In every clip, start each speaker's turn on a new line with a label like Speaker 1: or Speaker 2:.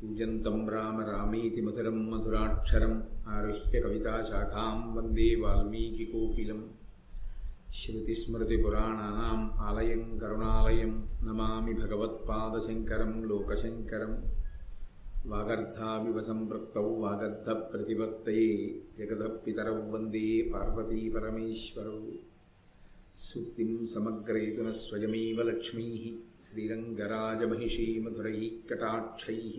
Speaker 1: कूजन्तं राम रामेति मधुरं मधुराक्षरम् आरुह्य कविताशाखां वन्दे वाल्मीकिकोकिलं श्रुतिस्मृतिपुराणानाम् आलयं करुणालयं नमामि भगवत्पादशङ्करं लोकशङ्करं वागर्धाविव सम्पृक्तौ वागर्धप्रतिपत्तये जगतः पितरौ वन्दे पार्वतीपरमेश्वरौ सुक्तिं समग्रयितुनः स्वयमेव लक्ष्मीः श्रीरङ्गराजमहिषी मधुरैः कटाक्षैः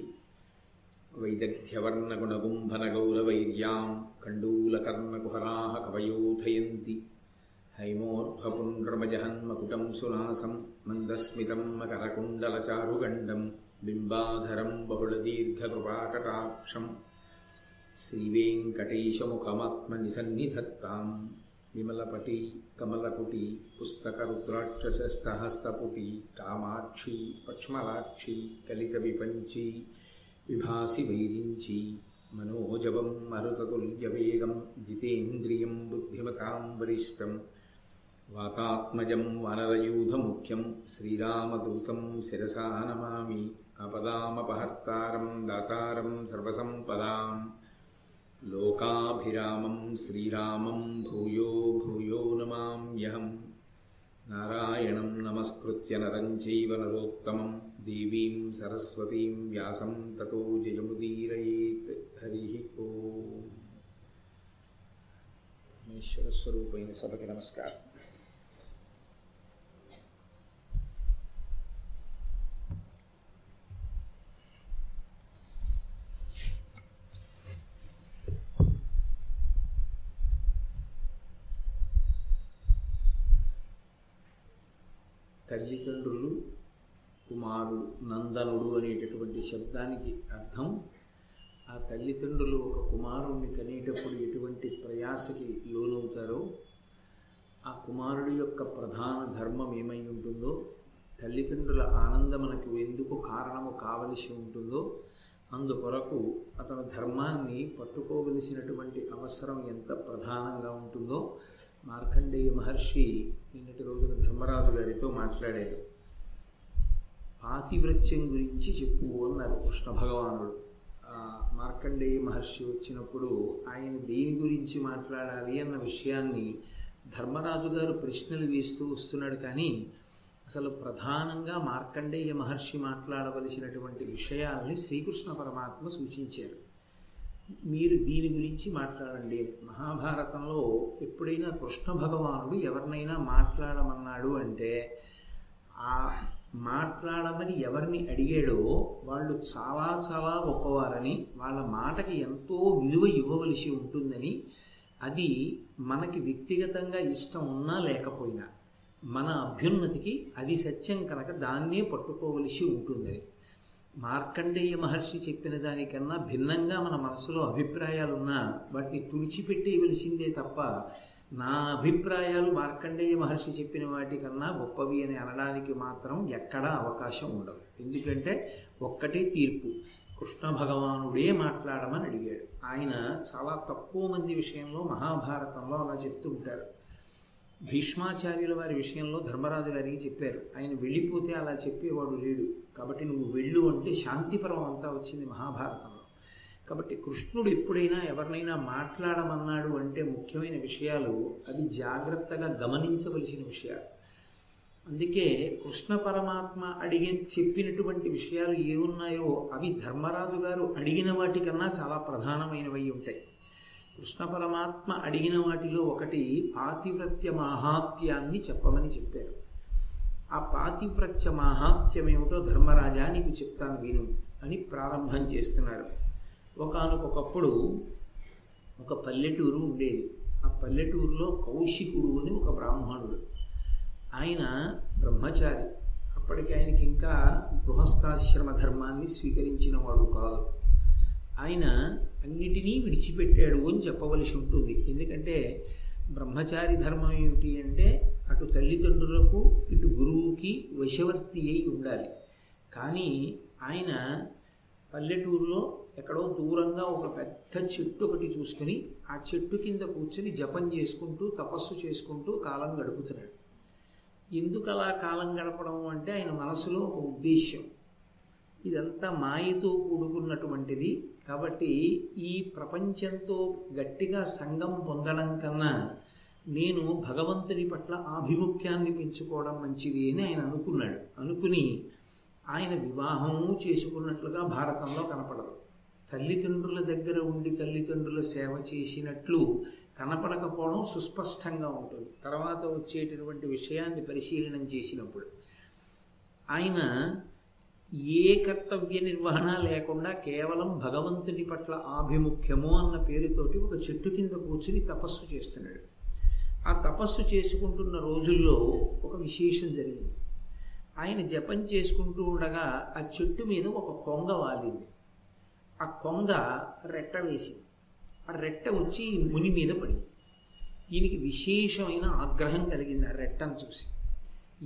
Speaker 1: वैदग्ध्यवर्णगुणगुम्भनगौरवैर्यां कण्डूलकर्णकुहराः कवयोधयन्ति हैमोर्ध्वपुण्ड्रमजहन्मकुटं सुनासं मन्दस्मितं मकरकुण्डलचारुगण्डं बिम्बाधरं बहुलदीर्घकृपाकटाक्षं श्रीवेङ्कटेशमुखमात्मनिसन्निधत्ताम् विमलपटी कमलकुटी पुस्तकरुद्राक्षसस्तहस्तपुटी कामाक्षी पक्ष्मलाक्षी कलितविपञ्ची విభాసి వైరించి మనోజవం మరుతతుల్యవేగం జితేంద్రియం బుద్ధిమతాం వరిష్టం వాతాత్మజం వనరయూధముఖ్యం శ్రీరామదూతం శిరసా నమామి అపదామపహర్తారం దాతారం సర్వసంపదాం లోకాభిరామం శ్రీరామం భూయో భూయో నమామ్యహం. నారాయణం నమస్కృత్య నరం చైవ నరోత్తమం. देवीं सरस्वतीं व्यासं ततो जयमुदीरयेत्। हरिः ओम् ईश्वरस्वरूपेण सबके नमस्कार। తల్లిదండ్రులు కుమారుడు నందనుడు అనేటటువంటి శబ్దానికి అర్థం. ఆ తల్లిదండ్రులు ఒక కుమారుణ్ణి కనేటప్పుడు ఎటువంటి ప్రయాసకి లోనవుతారో ఆ కుమారుడి యొక్క ప్రధాన ధర్మం ఏమై ఉంటుందో తల్లిదండ్రుల ఆనందం మనకు ఎందుకు కారణము కావలసి ఉంటుందో అందుకొరకు అతను ధర్మాన్ని పట్టుకోవలసినటువంటి అవసరం ఎంత ప్రధానంగా ఉంటుందో మార్కండేయ మహర్షి నిన్నటి రోజున ధర్మరాజు గారితో మాట్లాడారు. పాతివ్రత్యం గురించి చెప్పు అన్నారు కృష్ణ భగవానుడు. మార్కండేయ మహర్షి వచ్చినప్పుడు ఆయన దేని గురించి మాట్లాడాలి అన్న విషయాన్ని ధర్మరాజు గారు ప్రశ్నలు వేస్తూ వస్తున్నాడు కానీ అసలు ప్రధానంగా మార్కండేయ మహర్షి మాట్లాడవలసినటువంటి విషయాల్ని శ్రీకృష్ణ పరమాత్మ సూచించారు. మీరు దీని గురించి మాట్లాడండి. మహాభారతంలో ఎప్పుడైనా కృష్ణ భగవానుడు ఎవరినైనా మాట్లాడమన్నాడు అంటే ఆ మాట్లాడమని ఎవరిని అడిగాడో వాళ్ళు చాలా చాలా గొప్పవారని వాళ్ళ మాటకి ఎంతో విలువ ఇవ్వవలసి ఉంటుందని అది మనకి వ్యక్తిగతంగా ఇష్టం ఉన్నా లేకపోయినా మన అభ్యున్నతికి అది సత్యం కనుక దాన్నే పట్టుకోవలసి ఉంటుందని. మార్కండేయ మహర్షి చెప్పిన దానికన్నా భిన్నంగా మన మనసులో అభిప్రాయాలున్నా వాటిని తుడిచిపెట్టేయవలసిందే తప్ప నా అభిప్రాయాలు మార్కండేయ మహర్షి చెప్పిన వాటికన్నా గొప్పవి అని అనడానికి మాత్రం ఎక్కడా అవకాశం ఉండదు. ఎందుకంటే ఒక్కటే తీర్పు. కృష్ణ భగవానుడే మాట్లాడమని అడిగాడు. ఆయన చాలా తక్కువ మంది విషయంలో మహాభారతంలో అలా చెప్తూ ఉంటారు. భీష్మాచార్యుల వారి విషయంలో ధర్మరాజు గారికి చెప్పారు. ఆయన వెళ్ళిపోతే అలా చెప్పేవాడు లేడు. కాబట్టి నువ్వు వెళ్ళు అంటే శాంతిపరం అంతా వచ్చింది మహాభారతం. కాబట్టి కృష్ణుడు ఎప్పుడైనా ఎవరినైనా మాట్లాడమన్నాడు అంటే ముఖ్యమైన విషయాలు అవి జాగ్రత్తగా గమనించవలసిన విషయాలు. అందుకే కృష్ణ పరమాత్మ అడిగి చెప్పినటువంటి విషయాలు ఏమున్నాయో అవి ధర్మరాజు గారు అడిగిన వాటికన్నా చాలా ప్రధానమైనవి ఉంటాయి. కృష్ణ పరమాత్మ అడిగిన వాటిలో ఒకటి పాతివ్రత్య మాహాత్యాన్ని చెప్పమని చెప్పారు. ఆ పాతివ్రత్య మాహాత్యం ఏమిటో ధర్మరాజా నీకు చెప్తాను విను అని ప్రారంభం చేస్తున్నారు ఒకనకొకప్పుడు ఒక పల్లెటూరు ఉండేది. ఆ పల్లెటూరులో కౌశికుడు అని ఒక బ్రాహ్మణుడు. ఆయన బ్రహ్మచారి. అప్పటికి ఆయనకి ఇంకా గృహస్థాశ్రమ ధర్మాన్ని స్వీకరించిన వాడు కాదు. ఆయన అన్నిటినీ విడిచిపెట్టాడు అని చెప్పవలసి ఉంటుంది. ఎందుకంటే బ్రహ్మచారి ధర్మం ఏమిటి అంటే అటు తల్లిదండ్రులకు ఇటు గురువుకి వశవర్తి అయి ఉండాలి. కానీ ఆయన పల్లెటూరులో ఎక్కడో దూరంగా ఒక పెద్ద చెట్టు ఒకటి చూసుకుని ఆ చెట్టు కింద కూర్చుని జపం చేసుకుంటూ తపస్సు చేసుకుంటూ కాలం గడుపుతున్నాడు. ఎందుకు అలా కాలం గడపడం అంటే ఆయన మనసులో ఒక ఉద్దేశ్యం. ఇదంతా మాయతో కూడుకున్నటువంటిది. కాబట్టి ఈ ప్రపంచంతో గట్టిగా సంగం పొందడం కన్నా నేను భగవంతుని పట్ల ఆభిముఖ్యాన్ని పెంచుకోవడం మంచిది అని ఆయన అనుకున్నాడు. అనుకుని ఆయన వివాహము చేసుకున్నట్లుగా భారతంలో కనపడదు. తల్లిదండ్రుల దగ్గర ఉండి తల్లిదండ్రుల సేవ చేసినట్లు కనపడకపోవడం సుస్పష్టంగా ఉంటుంది. తర్వాత వచ్చేటటువంటి విషయాన్ని పరిశీలనం చేసినప్పుడు ఆయన ఏ కర్తవ్య నిర్వహణ లేకుండా కేవలం భగవంతుని పట్ల ఆభిముఖ్యము అన్న పేరుతోటి ఒక చెట్టు కింద కూర్చుని తపస్సు చేస్తున్నాడు. ఆ తపస్సు చేసుకుంటున్న రోజుల్లో ఒక విశేషం జరిగింది. ఆయన జపం చేసుకుంటూ ఉండగా ఆ చెట్టు మీద ఒక కొంగ వాలింది. ఆ కొంగ రెట్ట వేసింది. ఆ రెట్ట వచ్చి ముని మీద పడింది. ఈయనకి విశేషమైన ఆగ్రహం కలిగింది ఆ రెట్టను చూసి.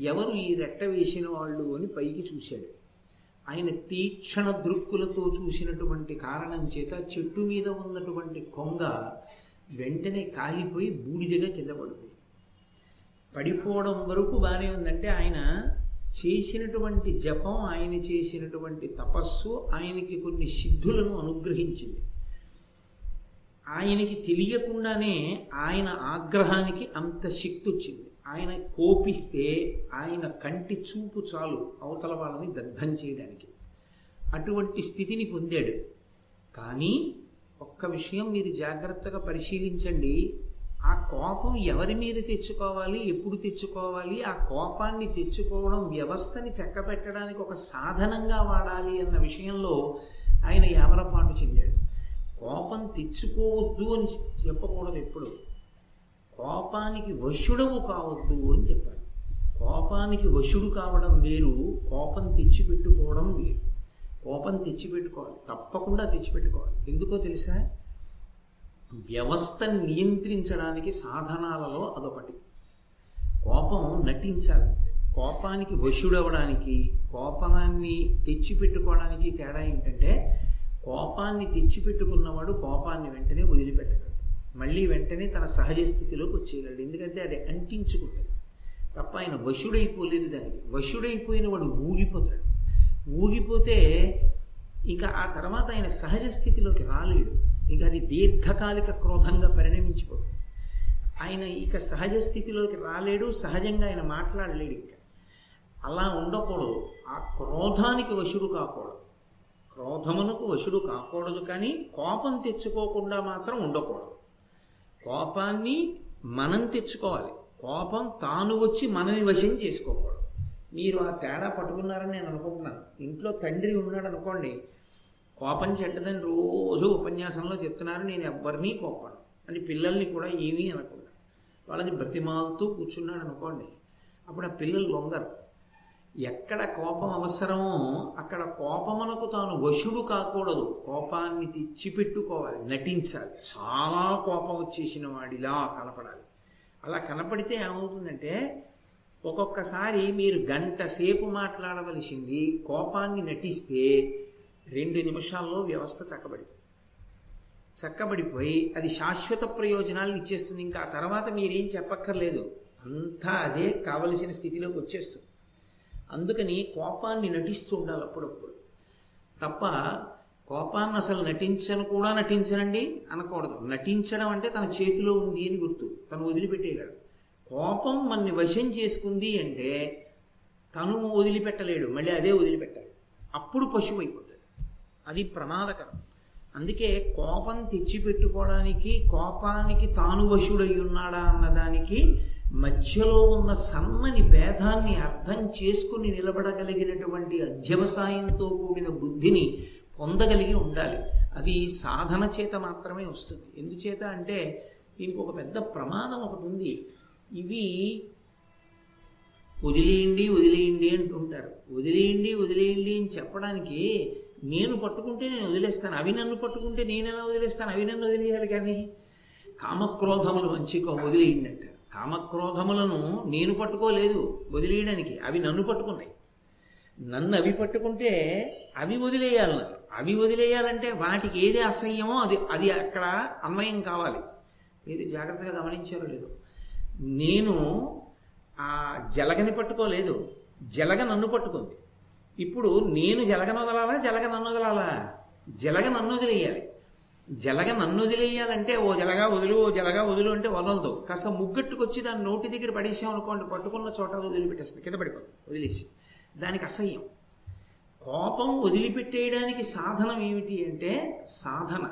Speaker 1: ఎవరు ఈ రెట్ట వేసిన వాళ్ళు అని పైకి చూశాడు. ఆయన తీక్షణ దృక్కులతో చూసినటువంటి కారణం చేత చెట్టు మీద ఉన్నటువంటి కొంగ వెంటనే కాలిపోయి బూడిదగా కింద పడిపోయింది. పడిపోవడం వరకు బాగానే ఉందంటే ఆయన చేసినటువంటి జపం ఆయన చేసినటువంటి తపస్సు ఆయనకి కొన్ని సిద్ధులను అనుగ్రహించింది. ఆయనకి తెలియకుండానే ఆయన ఆగ్రహానికి అంత శక్తి వచ్చింది ఆయన కోపిస్తే ఆయన కంటి చూపు చాలు అవతల వాళ్ళని దగ్ధం చేయడానికి. అటువంటి స్థితిని పొందాడు. కానీ ఒక్క విషయం మీరు జాగ్రత్తగా పరిశీలించండి. ఆ కోపం ఎవరి మీద తెచ్చుకోవాలి ఎప్పుడు తెచ్చుకోవాలి ఆ కోపాన్ని తెచ్చుకోవడం వ్యవస్థని చక్కబెట్టడానికి ఒక సాధనంగా వాడాలి అన్న విషయంలో ఆయన యామరపాటు చెందాడు. కోపం తెచ్చుకోవద్దు అని చెప్పకూడదు ఎప్పుడు. కోపానికి వశుడవు కావద్దు అని చెప్పాడు. కోపానికి వశుడు కావడం వేరు కోపం తెచ్చిపెట్టుకోవడం వేరు. కోపం తెచ్చిపెట్టుకోవాలి తప్పకుండా తెచ్చిపెట్టుకోవాలి. ఎందుకో తెలుసా? వ్యవస్థను నియంత్రించడానికి సాధనాలలో అదొకటి. కోపం నటించాలి. కోపానికి వశుడవడానికి కోపాన్ని తెచ్చిపెట్టుకోవడానికి తేడా ఏంటంటే కోపాన్ని తెచ్చిపెట్టుకున్నవాడు కోపాన్ని వెంటనే వదిలిపెట్టగలడు. మళ్ళీ వెంటనే తన సహజ స్థితిలోకి వచ్చేయగలడు. ఎందుకంటే అది అంటించుకుంటుంది. తప్ప ఆయన వశుడైపోలేదు దానికి. వశుడైపోయిన వాడు ఊగిపోతాడు ఊగిపోతే ఇంకా ఆ తర్వాత ఆయన సహజ స్థితిలోకి రాలేడు. ఇక అది దీర్ఘకాలిక క్రోధంగా పరిణమించిపోతుంది ఆయన ఇక సహజ స్థితిలోకి రాలేడు సహజంగా ఆయన మాట్లాడలేడు ఇంకా. అలా ఉండకూడదు. ఆ క్రోధానికి వశుడు కాకూడదు. క్రోధమునకు వశుడు కాకూడదు కానీ కోపం తెచ్చుకోకుండా మాత్రం ఉండకూడదు. కోపాన్ని మనం తెచ్చుకోవాలి. కోపం తాను వచ్చి మనని వశం చేసుకోకూడదు. మీరు ఆ తేడా పట్టుకున్నారని నేను అనుకుంటున్నాను. ఇంట్లో తండ్రి ఉన్నాడు అనుకోండి కోపం చెడ్డదని రోజు ఉపన్యాసంలో చెప్తున్నారు నేను ఎవ్వరినీ కోపను అని పిల్లల్ని కూడా ఏమీ అనకుండా వాళ్ళని బ్రతిమాలుతూ కూర్చున్నాడు అనుకోండి అప్పుడు ఆ పిల్లలు లొంగరు. ఎక్కడ కోపం అవసరమో అక్కడ కోపమునకు తాను వశుడు కాకూడదు. కోపాన్ని తెచ్చిపెట్టుకోవాలి నటించాలి. చాలా కోపం వచ్చేసిన వాడిలా కనపడాలి. అలా కనపడితే ఏమవుతుందంటే ఒక్కొక్కసారి మీరు గంట సేపు మాట్లాడవలసింది కోపాన్ని నటిస్తే రెండు నిమిషాల్లో వ్యవస్థ చక్కబడి చక్కబడిపోయి అది శాశ్వత ప్రయోజనాలను ఇచ్చేస్తుంది. ఇంకా ఆ తర్వాత మీరేం చెప్పక్కర్లేదు. అంతా అదే కావలసిన స్థితిలోకి వచ్చేస్తుంది. అందుకని కోపాన్ని నటిస్తూ ఉండాలి అప్పుడప్పుడు. తప్ప కోపాన్ని అసలు నటించను కూడా నటించనండి అనకూడదు. నటించడం అంటే తన చేతిలో ఉంది అని గుర్తు. తను వదిలిపెట్టేయగలడు. కోపం మన్ని వశం చేసుకుంది అంటే తను వదిలిపెట్టలేడు. మళ్ళీ అదే వదిలిపెట్టాలి. అప్పుడు పశువు అయిపోతుంది అది ప్రమాదకరం. అందుకే కోపం తెచ్చిపెట్టుకోవడానికి కోపానికి తాను వశుడై ఉన్నాడా అన్నదానికి మధ్యలో ఉన్న సన్నని భేదాన్ని అర్థం చేసుకుని నిలబడగలిగినటువంటి అధ్యవసాయంతో కూడిన బుద్ధిని పొందగలిగి ఉండాలి. అది సాధన చేత మాత్రమే వస్తుంది. ఎందుచేత అంటే దీనికి ఒక పెద్ద ప్రమాదం ఒకటి ఉంది. ఇవి వదిలేయండి వదిలేయండి అంటుంటారు. వదిలేయండి వదిలేయండి అని చెప్పడానికి నేను పట్టుకుంటే నేను వదిలేస్తాను. అవి నన్ను పట్టుకుంటే నేను ఎలా వదిలేస్తాను? అవి నన్ను వదిలేయాలి కానీ కామక్రోధములు మంచిగా వదిలేయండి అంటారు కామక్రోధములను నేను పట్టుకోలేదు వదిలేయడానికి. అవి నన్ను పట్టుకున్నాయి. నన్ను అవి పట్టుకుంటే అవి వదిలేయాలి. అవి వదిలేయాలంటే వాటికి ఏది అసహ్యమో అది అది అక్కడ అన్వయం కావాలి. మీరు జాగ్రత్తగా గమనించారో లేదు. నేను ఆ జలగని పట్టుకోలేదు. జలగ నన్ను పట్టుకుంది. ఇప్పుడు నేను జలగనొదలాలా జలగ నన్ను వదలాలా? జలగ నన్ను వదిలేయాలి. జలగ నన్ను వదిలేయాలంటే ఓ జలగా వదులు ఓ జలగా వదులు అంటే వదలదు. కాస్త ముగ్గట్టుకొచ్చి దాని నోటి దగ్గర పడేసామనుకోండి పట్టుకున్న చోట వదిలిపెట్టేస్తుంది కింద పడిపోదు వదిలేసి. దానికి అసహ్యం. కోపం వదిలిపెట్టేయడానికి సాధనం ఏమిటి అంటే సాధన.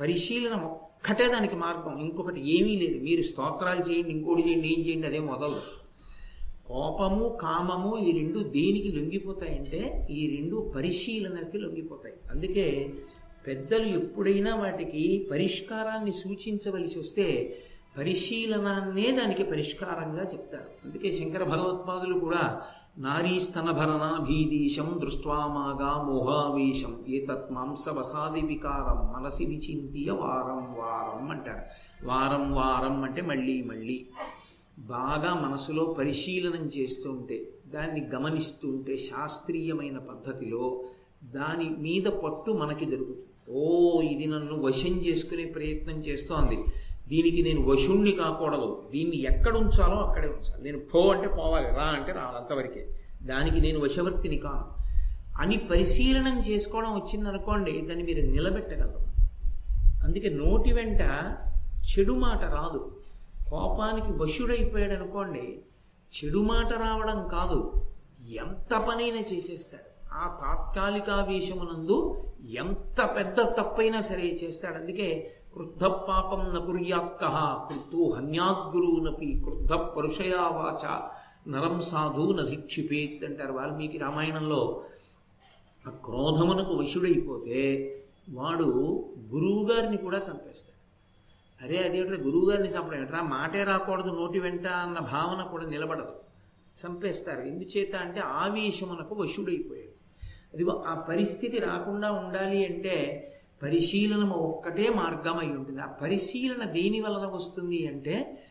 Speaker 1: పరిశీలన ఒక్కటే దానికి మార్గం. ఇంకొకటి ఏమీ లేదు. మీరు స్తోత్రాలు చేయండి ఇంకోటి చేయండి ఏం చేయండి అదే మొదలు కోపము కామము ఈ రెండు దేనికి లొంగిపోతాయంటే ఈ రెండు పరిశీలనకి లొంగిపోతాయి. అందుకే పెద్దలు ఎప్పుడైనా వాటికి పరిష్కారాన్ని సూచించవలసి వస్తే పరిశీలనాన్నే దానికి పరిష్కారంగా చెప్తారు. అందుకే శంకర భగవత్పాదులు కూడా నారీస్తనభరణాభీదీశం దృష్ట్వామాగా మోహావేశం ఏతత్ మాంసవసాది వికారం మనసి విచింతియ వారం వారం అంటారు. వారం వారం అంటే మళ్ళీ మళ్ళీ. బాగా మనసులో పరిశీలనం చేస్తుంటే దాన్ని గమనిస్తూ ఉంటే శాస్త్రీయమైన పద్ధతిలో దాని మీద పట్టు మనకి దొరుకుతుంది. ఓ ఇది నన్ను వశం చేసుకునే ప్రయత్నం చేస్తోంది. దీనికి నేను వశుణ్ణి కాకూడదు. దీన్ని ఎక్కడ ఉంచాలో అక్కడే ఉంచాలి. నేను పో అంటే పోవాలి రా అంటే రావాలి అంతవరకే. దానికి నేను వశవర్తిని కాను. అని పరిశీలనం చేసుకోవడం వచ్చిందనుకోండి దాన్ని మీరు నిలబెట్టగలరు. అందుకే నోటి వెంట చెడు మాట రాదు. కోపానికి వశుడైపోయాడు అనుకోండి చెడు మాట రావడం కాదు ఎంత పనైనా చేసేస్తాడు. ఆ తాత్కాలికావేశమునందు ఎంత పెద్ద తప్పైనా సరే చేస్తాడు. అందుకే క్రుద్ధ పాపం నకుర్యాత్క కృత్తు హన్యాద్గురువునపి క్రుద్ధ పరుషయా వాచ నరం సాధు నధిక్షిపేత్ అంటారు వాల్మీకి రామాయణంలో. ఆ క్రోధమునకు వశుడైపోతే వాడు గురువుగారిని కూడా చంపేస్తాడు. అరే అదేమిట్రా గురువు గారిని చంపడం? ఏంట్రా మాటే రాకూడదు నోటి వెంట అన్న భావన కూడా నిలబడదు. చంపేస్తారు. ఎందుచేత అంటే ఆవేశమునకు వశుడైపోయాడు. అది ఆ పరిస్థితి రాకుండా ఉండాలి అంటే పరిశీలన ఒక్కటే మార్గం అయి ఉంటుంది. ఆ పరిశీలన దేని వలన వస్తుంది అంటే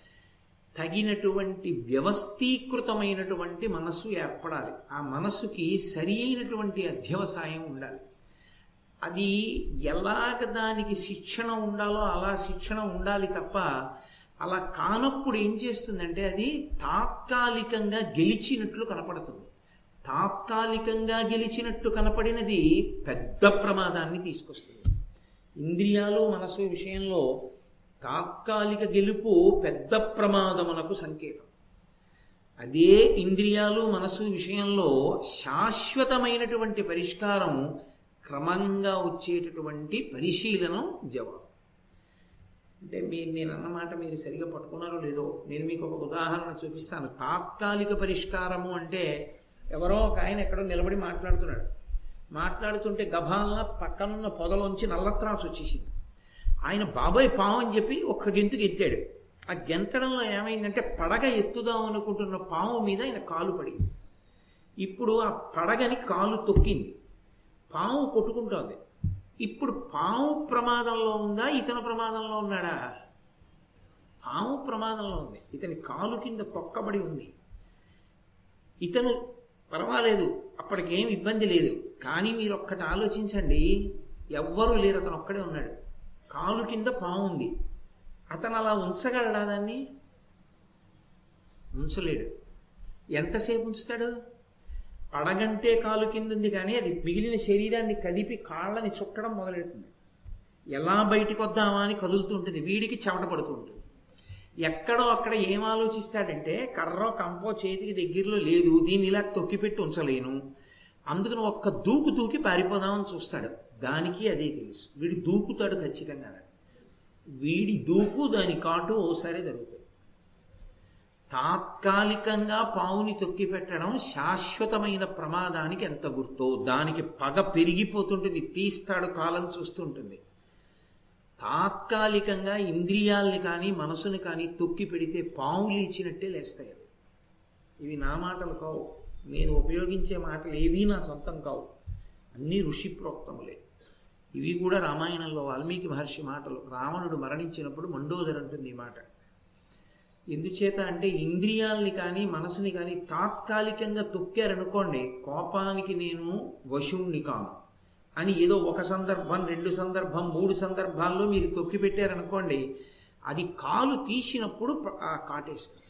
Speaker 1: తగినటువంటి వ్యవస్థీకృతమైనటువంటి మనస్సు ఏర్పడాలి. ఆ మనస్సుకి సరి అయినటువంటి అధ్యవసాయం ఉండాలి. అది ఎలాగ దానికి శిక్షణ ఉండాలో అలా శిక్షణ ఉండాలి తప్ప అలా కానప్పుడు ఏం చేస్తుందంటే అది తాత్కాలికంగా గెలిచినట్లు కనపడుతుంది. తాత్కాలికంగా గెలిచినట్టు కనపడినది పెద్ద ప్రమాదాన్ని తీసుకొస్తుంది. ఇంద్రియాలు మనసు విషయంలో తాత్కాలిక గెలుపు పెద్ద ప్రమాదమునకు సంకేతం. అదే ఇంద్రియాలు మనసు విషయంలో శాశ్వతమైనటువంటి పరిష్కారం క్రమంగా వచ్చేటటువంటి పరిశీలనం జవాబు. అంటే మీరు నేను అన్నమాట మీరు సరిగా పట్టుకున్నారో లేదో నేను మీకు ఒక ఉదాహరణ చూపిస్తాను. తాత్కాలిక పరిష్కారము అంటే ఎవరో ఒక ఆయన ఎక్కడో నిలబడి మాట్లాడుతున్నాడు. మాట్లాడుతుంటే గభాలన పక్కనున్న పొదలోంచి నల్లత్రాసు వచ్చేసింది. ఆయన బాబాయ్ పాము అని చెప్పి ఒక్క గెంతుకు ఎత్తాడు. ఆ గెంతడంలో ఏమైందంటే పడగ ఎత్తుదాం అనుకుంటున్న పాము మీద ఆయన కాలు పడింది. ఇప్పుడు ఆ పడగని కాలు తొక్కింది. పాము కొట్టుకుంటోంది. ఇప్పుడు పాము ప్రమాదంలో ఉందా? ఇతను ప్రమాదంలో ఉన్నాడా? పాము ప్రమాదంలో ఉంది. ఇతని కాలు కింద తొక్కబడి ఉంది. ఇతను పర్వాలేదు అప్పటికేం ఇబ్బంది లేదు. కానీ మీరు ఒక్కటి ఆలోచించండి ఎవ్వరూ లేరు అతను ఒక్కడే ఉన్నాడు. కాలు కింద పాము ఉంది. అతను అలా ఉంచగలడా దాన్ని? ఉంచలేడు. ఎంతసేపు ఉంచుతాడు? పడగంటే కాలు కింద ఉంది కానీ అది మిగిలిన శరీరాన్ని కదిపి కాళ్ళని చుట్టడం మొదలెడుతుంది. ఎలా బయటికి వద్దామా అని కదులుతూ ఉంటుంది. వీడికి చెమట పడుతూ ఉంటుంది. ఎక్కడో అక్కడ ఏం ఆలోచిస్తాడంటే కర్రో కంపో చేతికి దగ్గరలో లేదు దీన్ని ఇలా తొక్కిపెట్టి ఉంచలేను. అందుకని ఒక్క దూకు దూకి పారిపోదామని చూస్తాడు. దానికి అదే తెలుసు. వీడు దూకుతాడు ఖచ్చితంగా వీడి దూకు దాని కాటు ఓసారి జరుగుతుంది. తాత్కాలికంగా పావుని తొక్కి పెట్టడం శాశ్వతమైన ప్రమాదానికి ఎంత గుర్తో? దానికి పగ పెరిగిపోతుంటుంది తీస్తాడు కాలం చూస్తుంటుంది. తాత్కాలికంగా ఇంద్రియాల్ని కానీ మనసుని కానీ తొక్కి పెడితే పావులు ఇచ్చినట్టే లేస్తాయి ఇవి నా మాటలు కావు. నేను ఉపయోగించే మాటలు ఏవీ నా సొంతం కావు. అన్నీ ఋషి ప్రోక్తములే ఇవి కూడా రామాయణంలో వాల్మీకి మహర్షి మాటలు. రావణుడు మరణించినప్పుడు మండోదర్ అంటుంది ఈ మాట. ఎందుచేత అంటే ఇంద్రియాల్ని కానీ మనసుని కానీ తాత్కాలికంగా తొక్కారనుకోండి కోపానికి నేను వశుణ్ణి కాను. అని ఏదో ఒక సందర్భం రెండు సందర్భం మూడు సందర్భాల్లో మీరు తొక్కి పెట్టారనుకోండి అది కాలు తీసినప్పుడు కాటేస్తుంది.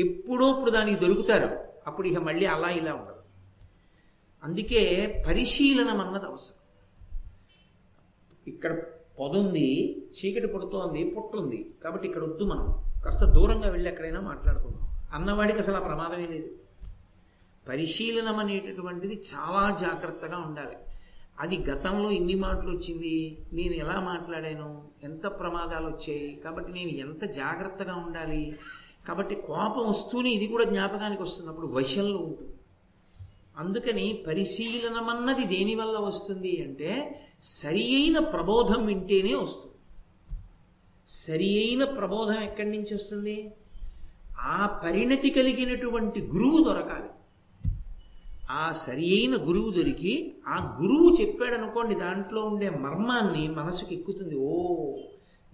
Speaker 1: ఎప్పుడో ఇప్పుడు దానికి దొరుకుతారు. అప్పుడు ఇక మళ్ళీ అలా ఇలా ఉండదు. అందుకే పరిశీలనం అన్నది అవసరం. ఇక్కడ పొదుంది చీకటి పుడుతోంది పుట్టుంది కాబట్టి ఇక్కడ వద్దు మనం. కాస్త దూరంగా వెళ్ళి ఎక్కడైనా మాట్లాడుకుందాం. అన్నవాడికి అసలు ఆ ప్రమాదమే లేదు. పరిశీలనం అనేటటువంటిది చాలా జాగ్రత్తగా ఉండాలి. అది గతంలో ఎన్ని మాటలు వచ్చింది నేను ఎలా మాట్లాడాను ఎంత ప్రమాదాలు వచ్చాయి కాబట్టి నేను ఎంత జాగ్రత్తగా ఉండాలి కాబట్టి కోపం వస్తూనే ఇది కూడా జ్ఞాపకానికి వస్తున్నప్పుడు వశంలో ఉంటుంది అందుకని పరిశీలనమన్నది దేనివల్ల వస్తుంది అంటే సరి అయిన ప్రబోధం వింటేనే వస్తుంది. సరి అయిన ప్రబోధం ఎక్కడి నుంచి వస్తుంది? ఆ పరిణతి కలిగినటువంటి గురువు దొరకాలి. ఆ సరి అయిన గురువు దొరికి ఆ గురువు చెప్పాడనుకోండి దాంట్లో ఉండే మర్మాన్ని మనసుకు ఎక్కుతుంది. ఓ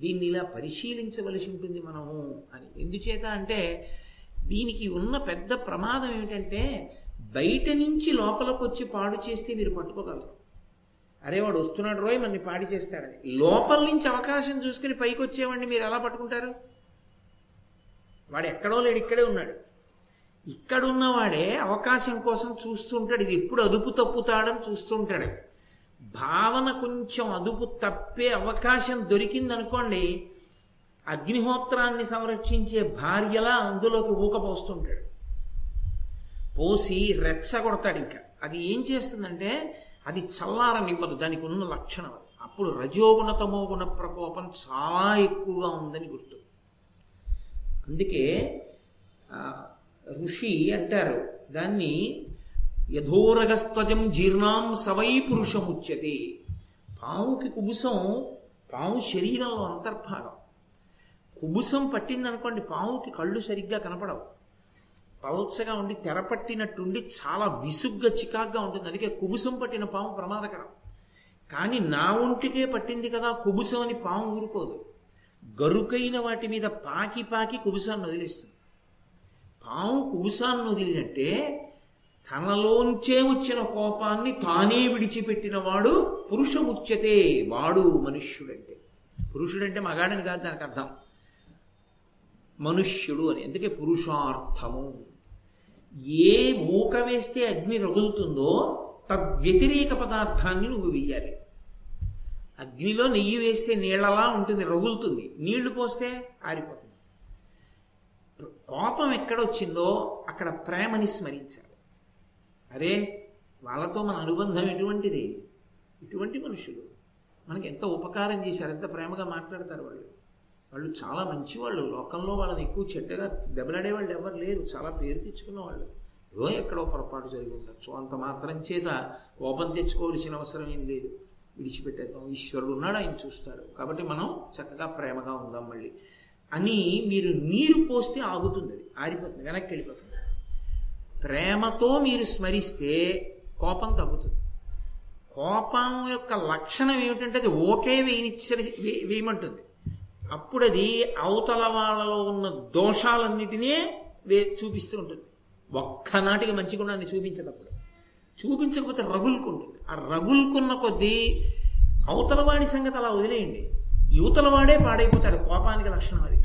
Speaker 1: దీన్ని ఇలా పరిశీలించవలసి ఉంటుంది మనము అని. ఎందుచేత అంటే దీనికి ఉన్న పెద్ద ప్రమాదం ఏమిటంటే బయట నుంచి లోపలికి వచ్చి పాడు చేస్తే మీరు పట్టుకోగలరు. అరే వాడు వస్తున్నాడు రోయ్ మనని పాడి చేస్తాడని లోపల నుంచి అవకాశం చూసుకుని పైకి వచ్చేవాడిని మీరు ఎలా పట్టుకుంటారు? వాడు ఎక్కడో లేడు ఇక్కడే ఉన్నాడు. ఇక్కడున్నవాడే అవకాశం కోసం చూస్తుంటాడు. ఇది ఎప్పుడు అదుపు తప్పుతాడని చూస్తుంటాడు. భావన కొంచెం అదుపు తప్పే అవకాశం దొరికిందనుకోండి అగ్నిహోత్రాన్ని సంరక్షించే భార్యలా అందులోకి ఊకపోస్తుంటాడు. పోసి రెచ్చగొడతాడు ఇంకా. అది ఏం చేస్తుందంటే అది చల్లారనివ్వదు దానికి ఉన్న లక్షణం అది. అప్పుడు రజోగుణ తమోగుణ ప్రకోపం చాలా ఎక్కువగా ఉందని గుర్తు. అందుకే ఋషి అంటారు దాన్ని యథోరగస్త్వజం జీర్ణాం సవై పురుషముచ్యతే. పాముకి కుబుసం పాము శరీరంలో అంతర్భాగం. కుబుసం పట్టిందనుకోండి పాముకి కళ్ళు సరిగ్గా కనపడవు. పల్చగా ఉండి తెరపట్టినట్టుండి చాలా విసుగ్గా చికాగ్గా ఉంటుంది. అందుకే కుబుసం పట్టిన పాము ప్రమాదకరం. కానీ నా ఒంటికే పట్టింది కదా కుబుసం అని పాము ఊరుకోదు. గరుకైన వాటి మీద పాకి పాకి కుబుసాన్ని వదిలేస్తుంది. పాము కుబుసాన్ని వదిలినట్టే తనలోంచే వచ్చిన కోపాన్ని తానే విడిచిపెట్టిన వాడు పురుషముచ్యతే వాడు మనుష్యుడంటే. పురుషుడంటే మగాడని కాదు దానికి అర్థం. మనుష్యుడు అని. అందుకే పురుషార్థము. ఏ మూక వేస్తే అగ్ని రగులుతుందో తద్వ్యతిరేక పదార్థాన్ని నువ్వు వెయ్యాలి. అగ్నిలో నెయ్యి వేస్తే నీళ్ళలా ఉంటుంది రగులుతుంది. నీళ్ళు పోస్తే ఆరిపోతుంది. కోపం ఎక్కడొచ్చిందో అక్కడ ప్రేమని స్మరించాలి. అరే వాళ్ళతో మన అనుబంధం ఎటువంటిది? ఇటువంటి మనుషులు. మనకి ఎంత ఉపకారం చేశారు ఎంత ప్రేమగా మాట్లాడతారు వాళ్ళు? వాళ్ళు చాలా మంచి వాళ్ళు లోకంలో వాళ్ళని ఎక్కువ చెడ్డగా దెబ్బలాడే వాళ్ళు ఎవరు లేరు. చాలా పేరు తెచ్చుకున్న వాళ్ళు ఏదో ఎక్కడో పొరపాటు జరిగి ఉండొచ్చు. అంత మాత్రం చేత కోపం తెచ్చుకోవాల్సిన అవసరం ఏం లేదు. విడిచిపెట్టేద్దాం. ఈశ్వరుడు ఉన్నాడు ఆయన చూస్తాడు. కాబట్టి మనం చక్కగా ప్రేమగా ఉందాం మళ్ళీ. అని మీరు నీరు పోస్తే ఆగుతుంది అది. ఆరిపోతుంది వెనక్కి వెళ్ళిపోతుంది. ప్రేమతో మీరు స్మరిస్తే కోపం తగ్గుతుంది. కోపం యొక్క లక్షణం ఏమిటంటే అది ఓకే వేయనిచ్చరి వే- వేయమంటుంది. అప్పుడది అవతల వాళ్ళలో ఉన్న దోషాలన్నిటినీ వే చూపిస్తూ ఉంటుంది. ఒక్కనాటికి మంచి గుణాన్ని చూపించేటప్పుడు చూపించకపోతే రగులుకుంటుంది. ఆ రగులుకున్న కొద్దీ అవతల వాడి సంగతి అలా వదిలేయండి. యువతల వాడే పాడైపోతాడు. కోపానికి లక్షణం అది.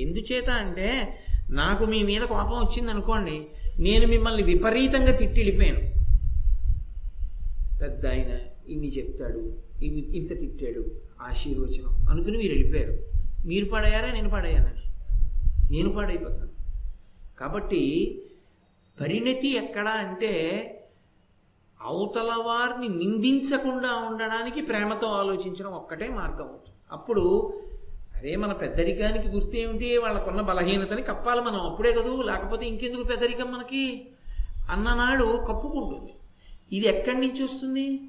Speaker 1: ఎందుచేత అంటే నాకు మీ మీద కోపం వచ్చింది అనుకోండి నేను మిమ్మల్ని విపరీతంగా తిట్టి వెళ్ళిపోయాను పెద్ద ఆయన ఇన్ని చెప్తాడు ఇన్ని ఇంత తిట్టాడు. ఆశీర్వచనం అనుకుని మీరు వెళ్ళిపోయారు. మీరు పాడయ్యారా? నేను పాడయ్యానా? నేను పాడైపోతాను. కాబట్టి పరిణతి ఎక్కడ అంటే అవతల వారిని నిందించకుండా ఉండడానికి ప్రేమతో ఆలోచించడం ఒక్కటే మార్గం అవుతుంది. అప్పుడు అదే మన పెద్దరికానికి గుర్తు ఏమిటి? వాళ్ళకున్న బలహీనతని కప్పాలి మనం. అప్పుడే కదూ? లేకపోతే ఇంకెందుకు పెద్దరికం మనకి? అన్ననాడు కప్పుకుంటుంది. ఇది ఎక్కడి నుంచి వస్తుంది?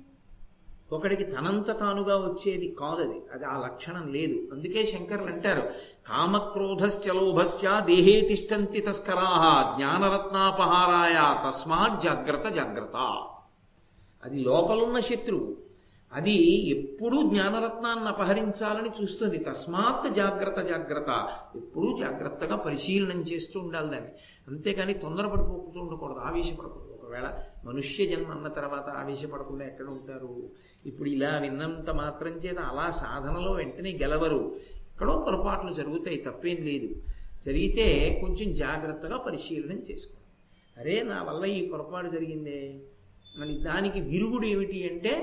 Speaker 1: ఒకడికి తనంత తానుగా వచ్చేది కాదది అది ఆ లక్షణం లేదు. అందుకే శంకర్లు అంటారు కామక్రోధశ్చలోభశ్చ దేహే తిష్టంతి తస్కరాహ జ్ఞానరత్నాపహారాయ తస్మాత్ జాగ్రత్త జాగ్రత్త. అది లోపలున్న శత్రువు అది ఎప్పుడూ జ్ఞానరత్నాన్ని అపహరించాలని చూస్తుంది తస్మాత్ జాగ్రత్త జాగ్రత్త ఎప్పుడూ జాగ్రత్తగా పరిశీలనం చేస్తూ ఉండాలి దాన్ని. అంతేకాని తొందరపడిపోతూ ఉండకూడదు ఆవేశపడకూడదు. ఒకవేళ మనుష్య జన్మ అన్న తర్వాత ఆవేశపడకుండా ఎక్కడ ఉంటారు? ఇప్పుడు ఇలా విన్నంత మాత్రం చేత అలా సాధనలో వెంటనే గెలవరు. ఎక్కడో పొరపాట్లు జరుగుతాయి తప్పేం లేదు. జరిగితే కొంచెం జాగ్రత్తగా పరిశీలనం చేసుకోండి. అరే నా వల్ల ఈ పొరపాటు జరిగిందే? మరి దానికి విరుగుడు ఏమిటి అంటే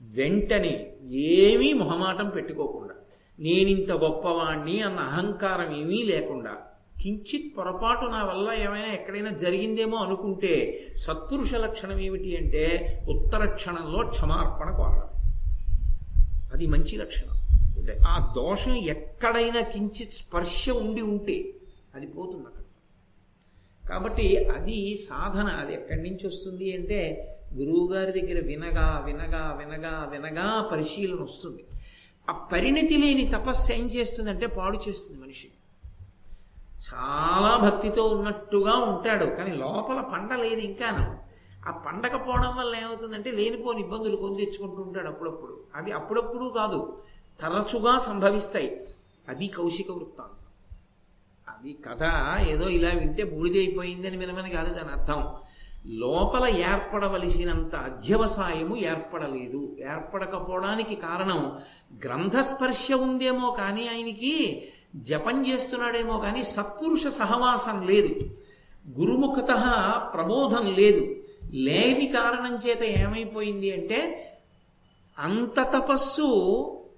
Speaker 1: వెంటనే ఏమీ మొహమాటం పెట్టుకోకుండా నేనింత గొప్పవాణ్ణి అన్న అహంకారం ఏమీ లేకుండా కించిత్ పొరపాటు నా వల్ల ఏమైనా ఎక్కడైనా జరిగిందేమో అనుకుంటే సత్పురుష లక్షణం ఏమిటి అంటే ఉత్తర క్షణంలో క్షమార్పణ కోరడం. అది మంచి లక్షణం. అంటే ఆ దోషం ఎక్కడైనా కించిత్ స్పర్శ ఉండి ఉంటే అది పోతుంది అక్కడ. కాబట్టి అది సాధన. అది ఎక్కడి నుంచి వస్తుంది అంటే గురువుగారి దగ్గర వినగా వినగా వినగా వినగా పరిశీలన వస్తుంది. ఆ పరిణితి లేని తపస్సు ఏం చేస్తుందంటే పాడు చేస్తుంది మనిషి చాలా భక్తితో ఉన్నట్టుగా ఉంటాడు. కానీ లోపల పండ లేదు ఇంకాను. ఆ పండకపోవడం వల్ల ఏమవుతుందంటే లేనిపోని ఇబ్బందులు కొని తెచ్చుకుంటూ ఉంటాడు అప్పుడప్పుడు. అవి అప్పుడప్పుడు కాదు తరచుగా సంభవిస్తాయి. అది కౌశిక వృత్తాంతం. అది కథ ఏదో ఇలా వింటే బూడిదైపోయిందని వినమని కాదు దాని అర్థం. లోపల ఏర్పడవలసినంత అధ్యవసాయము ఏర్పడలేదు. ఏర్పడకపోవడానికి కారణం గ్రంథస్పర్శ ఉందేమో కానీ ఆయనకి జపం చేస్తున్నాడేమో కానీ సత్పురుష సహవాసం లేదు. గురుముఖత ప్రబోధం లేదు. లేని కారణం చేత ఏమైపోయింది అంటే అంత తపస్సు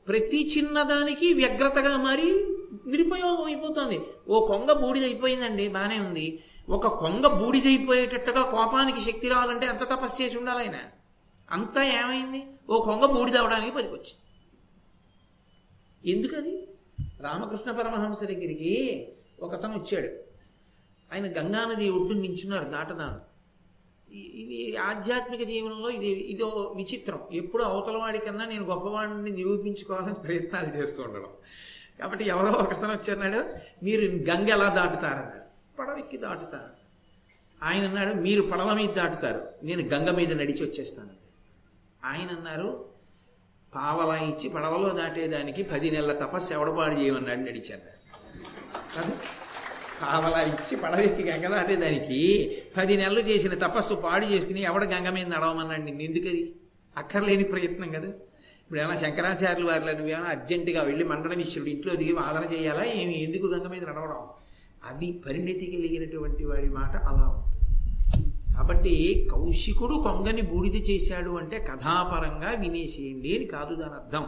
Speaker 1: ప్రతి చిన్నదానికి వ్యగ్రతగా మారి నిరుపయోగం అయిపోతుంది. ఓ కొంగ బూడిదైపోయిందండి బాగానే ఉంది. ఒక కొంగ బూడిదైపోయేటట్టుగా కోపానికి శక్తి రావాలంటే అంత తపస్సు చేసి ఉండాలి ఆయన. అంతా ఏమైంది? ఓ కొంగ బూడిదవడానికి పనికొచ్చింది. ఎందుకది? రామకృష్ణ పరమహంస దగ్గరికి ఒకతను వచ్చాడు. ఆయన గంగానది ఒడ్డు నించున్నారు దాటదాను ఇది ఆధ్యాత్మిక జీవనంలో ఇది ఇదో విచిత్రం. ఎప్పుడు అవతల వాడికన్నా నేను గొప్పవాడిని నిరూపించుకోవాలని ప్రయత్నాలు చేస్తూ ఉండడం. కాబట్టి ఎవరో ఒకతను వచ్చారన్నాడు మీరు గంగ ఎలా దాటుతారన్నాడు పడవెక్కి దాటుతారు ఆయన అన్నాడు మీరు పడవ మీద దాటుతారు. నేను గంగ మీద నడిచి వచ్చేస్తాను. ఆయన అన్నారు పావలా ఇచ్చి పడవలో దాటేదానికి పది నెలల తపస్సు ఎవడబాడు చేయమన్నాడు నడిచాను కదా? పావలా ఇచ్చి పడవెక్కి గంగ దాటేదానికి పది నెలలు చేసిన తపస్సు పాడు చేసుకుని ఎవడ గంగ మీద నడవమన్నాడు నిన్ను? ఎందుకది? అక్కర్లేని ప్రయత్నం కదా. ఇప్పుడు ఏమైనా శంకరాచార్యులు వారిలో నువ్వేమైనా అర్జెంటుగా వెళ్ళి మండలమిశ్రుడు ఇంట్లో దిగి వాదన చేయాలా ఏమి? ఎందుకు గంగ మీద నడవడం? అది పరిణితి కలిగినటువంటి వాడి మాట అలా ఉంటుంది. కాబట్టి కౌశికుడు కొంగని బూడిద చేశాడు అంటే కథాపరంగా వినేసేయండి అని కాదు దాని అర్థం.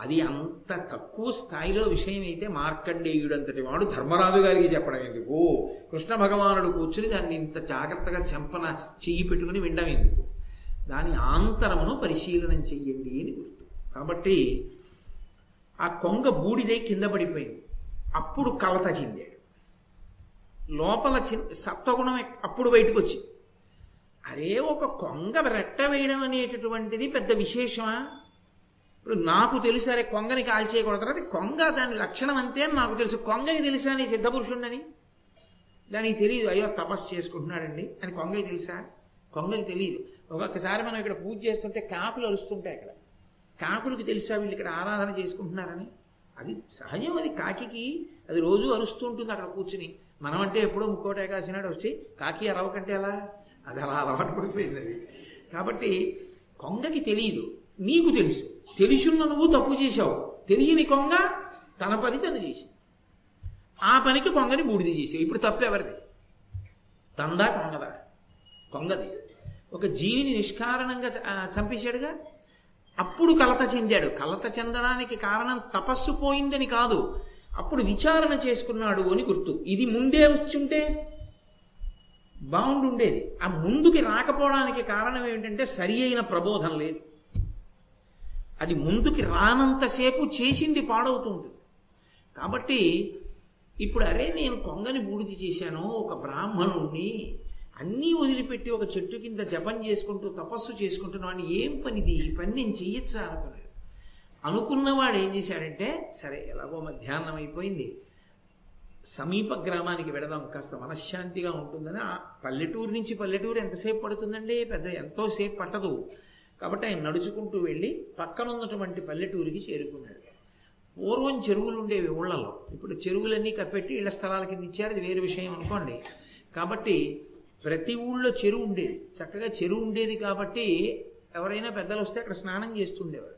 Speaker 1: అది అంత తక్కువ స్థాయిలో విషయం అయితే మార్కండేయుడు అంతటి వాడు ధర్మరాజు గారికి చెప్పడం ఎందుకు? కృష్ణ భగవానుడు కూర్చుని దాన్ని ఇంత జాగ్రత్తగా చెంపన చెయ్యి పెట్టుకుని వినడం ఎందుకు? దాని ఆంతరమును పరిశీలనం చెయ్యండి అని గుర్తు. కాబట్టి ఆ కొంగ బూడిదై కింద పడిపోయింది. అప్పుడు కలత చెందాడు. లోపల చి- సత్వగుణం అప్పుడు బయటకు వచ్చింది అరే ఒక కొంగ రెట్ట వేయడం అనేటటువంటిది పెద్ద విశేషమా? ఇప్పుడు నాకు తెలుసు అరే కొంగని కాల్చేయకూడదు. అది కొంగ దాని లక్షణం అంతే నాకు తెలుసు. కొంగకి తెలుసా నీ సిద్ధపురుషుండని దానికి తెలియదు. అయ్యో తపస్సు చేసుకుంటున్నాడండి. అని కొంగకి తెలుసా? కొంగకి తెలియదు. ఒక్కొక్కసారి మనం ఇక్కడ పూజ చేస్తుంటే కాకులు అరుస్తుంటాయి అక్కడ కాకులకి తెలుసా వీళ్ళు ఇక్కడ ఆరాధన చేసుకుంటున్నారని? అది సహజం. అది కాకి అది రోజు అరుస్తూ ఉంటుంది అక్కడ కూర్చుని. మనం అంటే ఎప్పుడో ముక్కోట కాసినాడు వచ్చి కాకి అరవకంటే ఎలా? అది అలా అలవాటు పడిపోయింది అది. కాబట్టి కొంగకి తెలియదు నీకు తెలుసు. తెలుసున్న నువ్వు తప్పు చేశావు. తెలియని కొంగ తన పని తను చేసింది. ఆ పనికి కొంగని బూడిద చేసావు. ఇప్పుడు తప్పు ఎవరిది? తందా కొంగదా? కొంగది. ఒక జీవిని నిష్కారణంగా చ- చంపేశాడుగా? అప్పుడు కలత చెందాడు. కలత చెందడానికి కారణం తపస్సు పోయిందని కాదు. అప్పుడు విచారణ చేసుకున్నాడు అని గుర్తు. ఇది ముందే వచ్చుంటే బాగుండుండేది ఆ ముందుకి రాకపోవడానికి కారణం ఏమిటంటే సరి అయిన ప్రబోధం లేదు. అది ముందుకి రానంతసేపు చేసింది పాడవుతుంది కాబట్టి ఇప్పుడు అరే నేను కొంగని బూడిది చేశాను ఒక బ్రాహ్మణుణ్ణి అన్నీ వదిలిపెట్టి ఒక చెట్టు కింద జపం చేసుకుంటూ తపస్సు చేసుకుంటున్నాను ఏం పనిది? ఈ పని నేను చెయ్యొచ్చా అనుకున్నాడు. అనుకున్నవాడు ఏం చేశాడంటే సరే ఎలాగో మధ్యాహ్నం అయిపోయింది. సమీప గ్రామానికి వెడదాం కాస్త మనశ్శాంతిగా ఉంటుందని ఆ పల్లెటూరు నుంచి పల్లెటూరు ఎంతసేపు పడుతుందండి? పెద్ద ఎంతోసేపు పట్టదు. కాబట్టి ఆయన నడుచుకుంటూ వెళ్ళి పక్కన ఉన్నటువంటి పల్లెటూరికి చేరుకున్నాడు. పూర్వం చెరువులు ఉండేవి ఊళ్ళలో. ఇప్పుడు చెరువులన్నీ కప్పెట్టి ఇళ్ళ స్థలాల కింద ఇచ్చారు. అది వేరే విషయం అనుకోండి. కాబట్టి ప్రతి ఊళ్ళో చెరువు ఉండేది. చక్కగా చెరువు ఉండేది కాబట్టి ఎవరైనా పెద్దలు వస్తే అక్కడ స్నానం చేస్తుండేవారు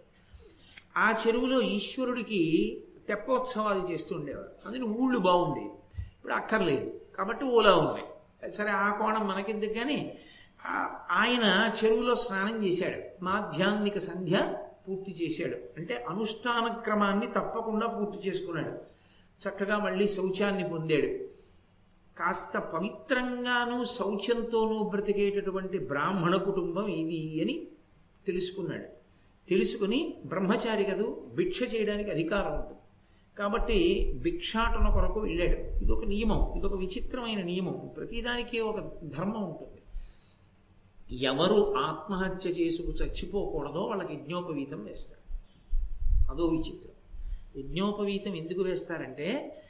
Speaker 1: ఆ చెరువులో ఈశ్వరుడికి తెప్పోత్సవాలు చేస్తుండేవారు. అందులో అందుకని ఊళ్ళు బాగుండేవి. ఇప్పుడు అక్కర్లేదు. కాబట్టి ఓలా ఉన్నాయి సరే ఆ కోణం మనకెందుకు కానీ ఆయన చెరువులో స్నానం చేశాడు. మాధ్యాన్నిక సంధ్య పూర్తి చేశాడు. అంటే అనుష్ఠాన క్రమాన్ని తప్పకుండా పూర్తి చేసుకున్నాడు. చక్కగా మళ్ళీ శౌచాన్ని పొందాడు. కాస్త పవిత్రంగానూ శౌచంతోనూ బ్రతికేటటువంటి బ్రాహ్మణ కుటుంబం ఇది అని తెలుసుకున్నాడు. తెలుసుకుని బ్రహ్మచారి కదూ భిక్ష చేయడానికి అధికారం ఉంటుంది. కాబట్టి భిక్షాటన కొరకు వెళ్ళాడు. ఇదొక నియమం ఇదొక విచిత్రమైన నియమం. ప్రతిదానికి ఒక ధర్మం ఉంటుంది. ఎవరు ఆత్మహత్య చేసుకు చచ్చిపోకూడదో వాళ్ళకి యజ్ఞోపవీతం వేస్తారు. అదో విచిత్రం. యజ్ఞోపవీతం ఎందుకు వేస్తారంటే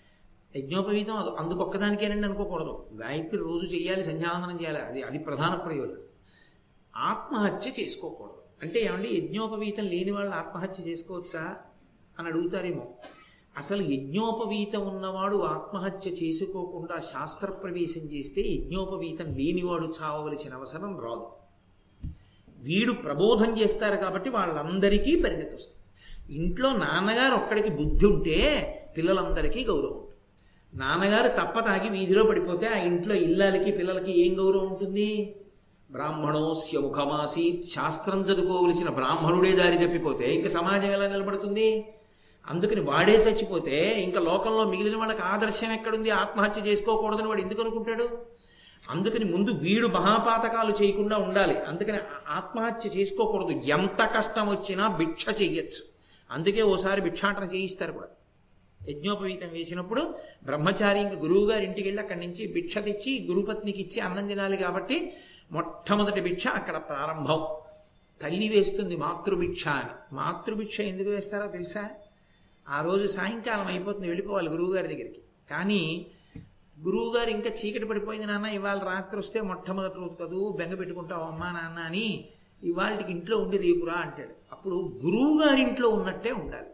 Speaker 1: యజ్ఞోపవీతం అది అందుకొక్కదానికేనండి అనుకోకూడదు. గాయత్రి రోజు చేయాలి సంధ్యావందనం చేయాలి. అది అది ప్రధాన ప్రయోజనం. ఆత్మహత్య చేసుకోకూడదు. అంటే ఏమండి యజ్ఞోపవీతం లేని వాళ్ళు ఆత్మహత్య చేసుకోవచ్చా? అని అడుగుతారేమో. అసలు యజ్ఞోపవీతం ఉన్నవాడు ఆత్మహత్య చేసుకోకుండా శాస్త్ర ప్రవేశం చేస్తే యజ్ఞోపవీతం లేనివాడు చావవలసిన అవసరం రాదు. వీడు ప్రబోధం చేస్తారు కాబట్టి వాళ్ళందరికీ పరిణతి వస్తుంది ఇంట్లో నాన్నగారు ఒక్కడికి బుద్ధి ఉంటే పిల్లలందరికీ గౌరవం ఉంటుంది. నాన్నగారు తప్ప తాగి వీధిలో పడిపోతే ఆ ఇంట్లో ఇల్లాలకి పిల్లలకి ఏం గౌరవం ఉంటుంది? బ్రాహ్మణోస్య ముఖమాసీత్ శాస్త్రం చదువుకోవలసిన బ్రాహ్మణుడే దారి తప్పిపోతే ఇంకా సమాజం ఎలా నిలబడుతుంది? అందుకని వాడే చచ్చిపోతే ఇంకా లోకంలో మిగిలిన వాళ్ళకి ఆదర్శం ఎక్కడుంది? ఆత్మహత్య చేసుకోకూడదని వాడు ఎందుకు అనుకుంటాడు? అందుకని ముందు వీడు మహాపాతకాలు చేయకుండా ఉండాలి. అందుకని ఆత్మహత్య చేసుకోకూడదు. ఎంత కష్టం వచ్చినా భిక్ష చేయొచ్చు అందుకే ఓసారి భిక్షాటన చేయిస్తారు కూడా. యజ్ఞోపవీతం వేసినప్పుడు బ్రహ్మచారి ఇంకా గురువు గారి ఇంటికి వెళ్ళి అక్కడి నుంచి భిక్ష తెచ్చి గురుపత్నికి ఇచ్చి అన్నం తినాలి కాబట్టి మొట్టమొదటి భిక్ష అక్కడ ప్రారంభం. తల్లి వేస్తుంది మాతృభిక్ష అని. మాతృభిక్ష ఎందుకు వేస్తారో తెలుసా? ఆ రోజు సాయంకాలం అయిపోతుంది వెళ్ళిపోవాలి గురువుగారి దగ్గరికి. కానీ గురువుగారు ఇంకా చీకటి పడిపోయింది నాన్న ఇవాళ రాత్రి వస్తే మొట్టమొదటి రోజు కదూ బెంగ పెట్టుకుంటావు అమ్మా నాన్న అని ఇవాళకి ఇంట్లో ఉండి రేపురా అంటాడు. అప్పుడు గురువు గారి ఇంట్లో ఉన్నట్టే ఉండాలి.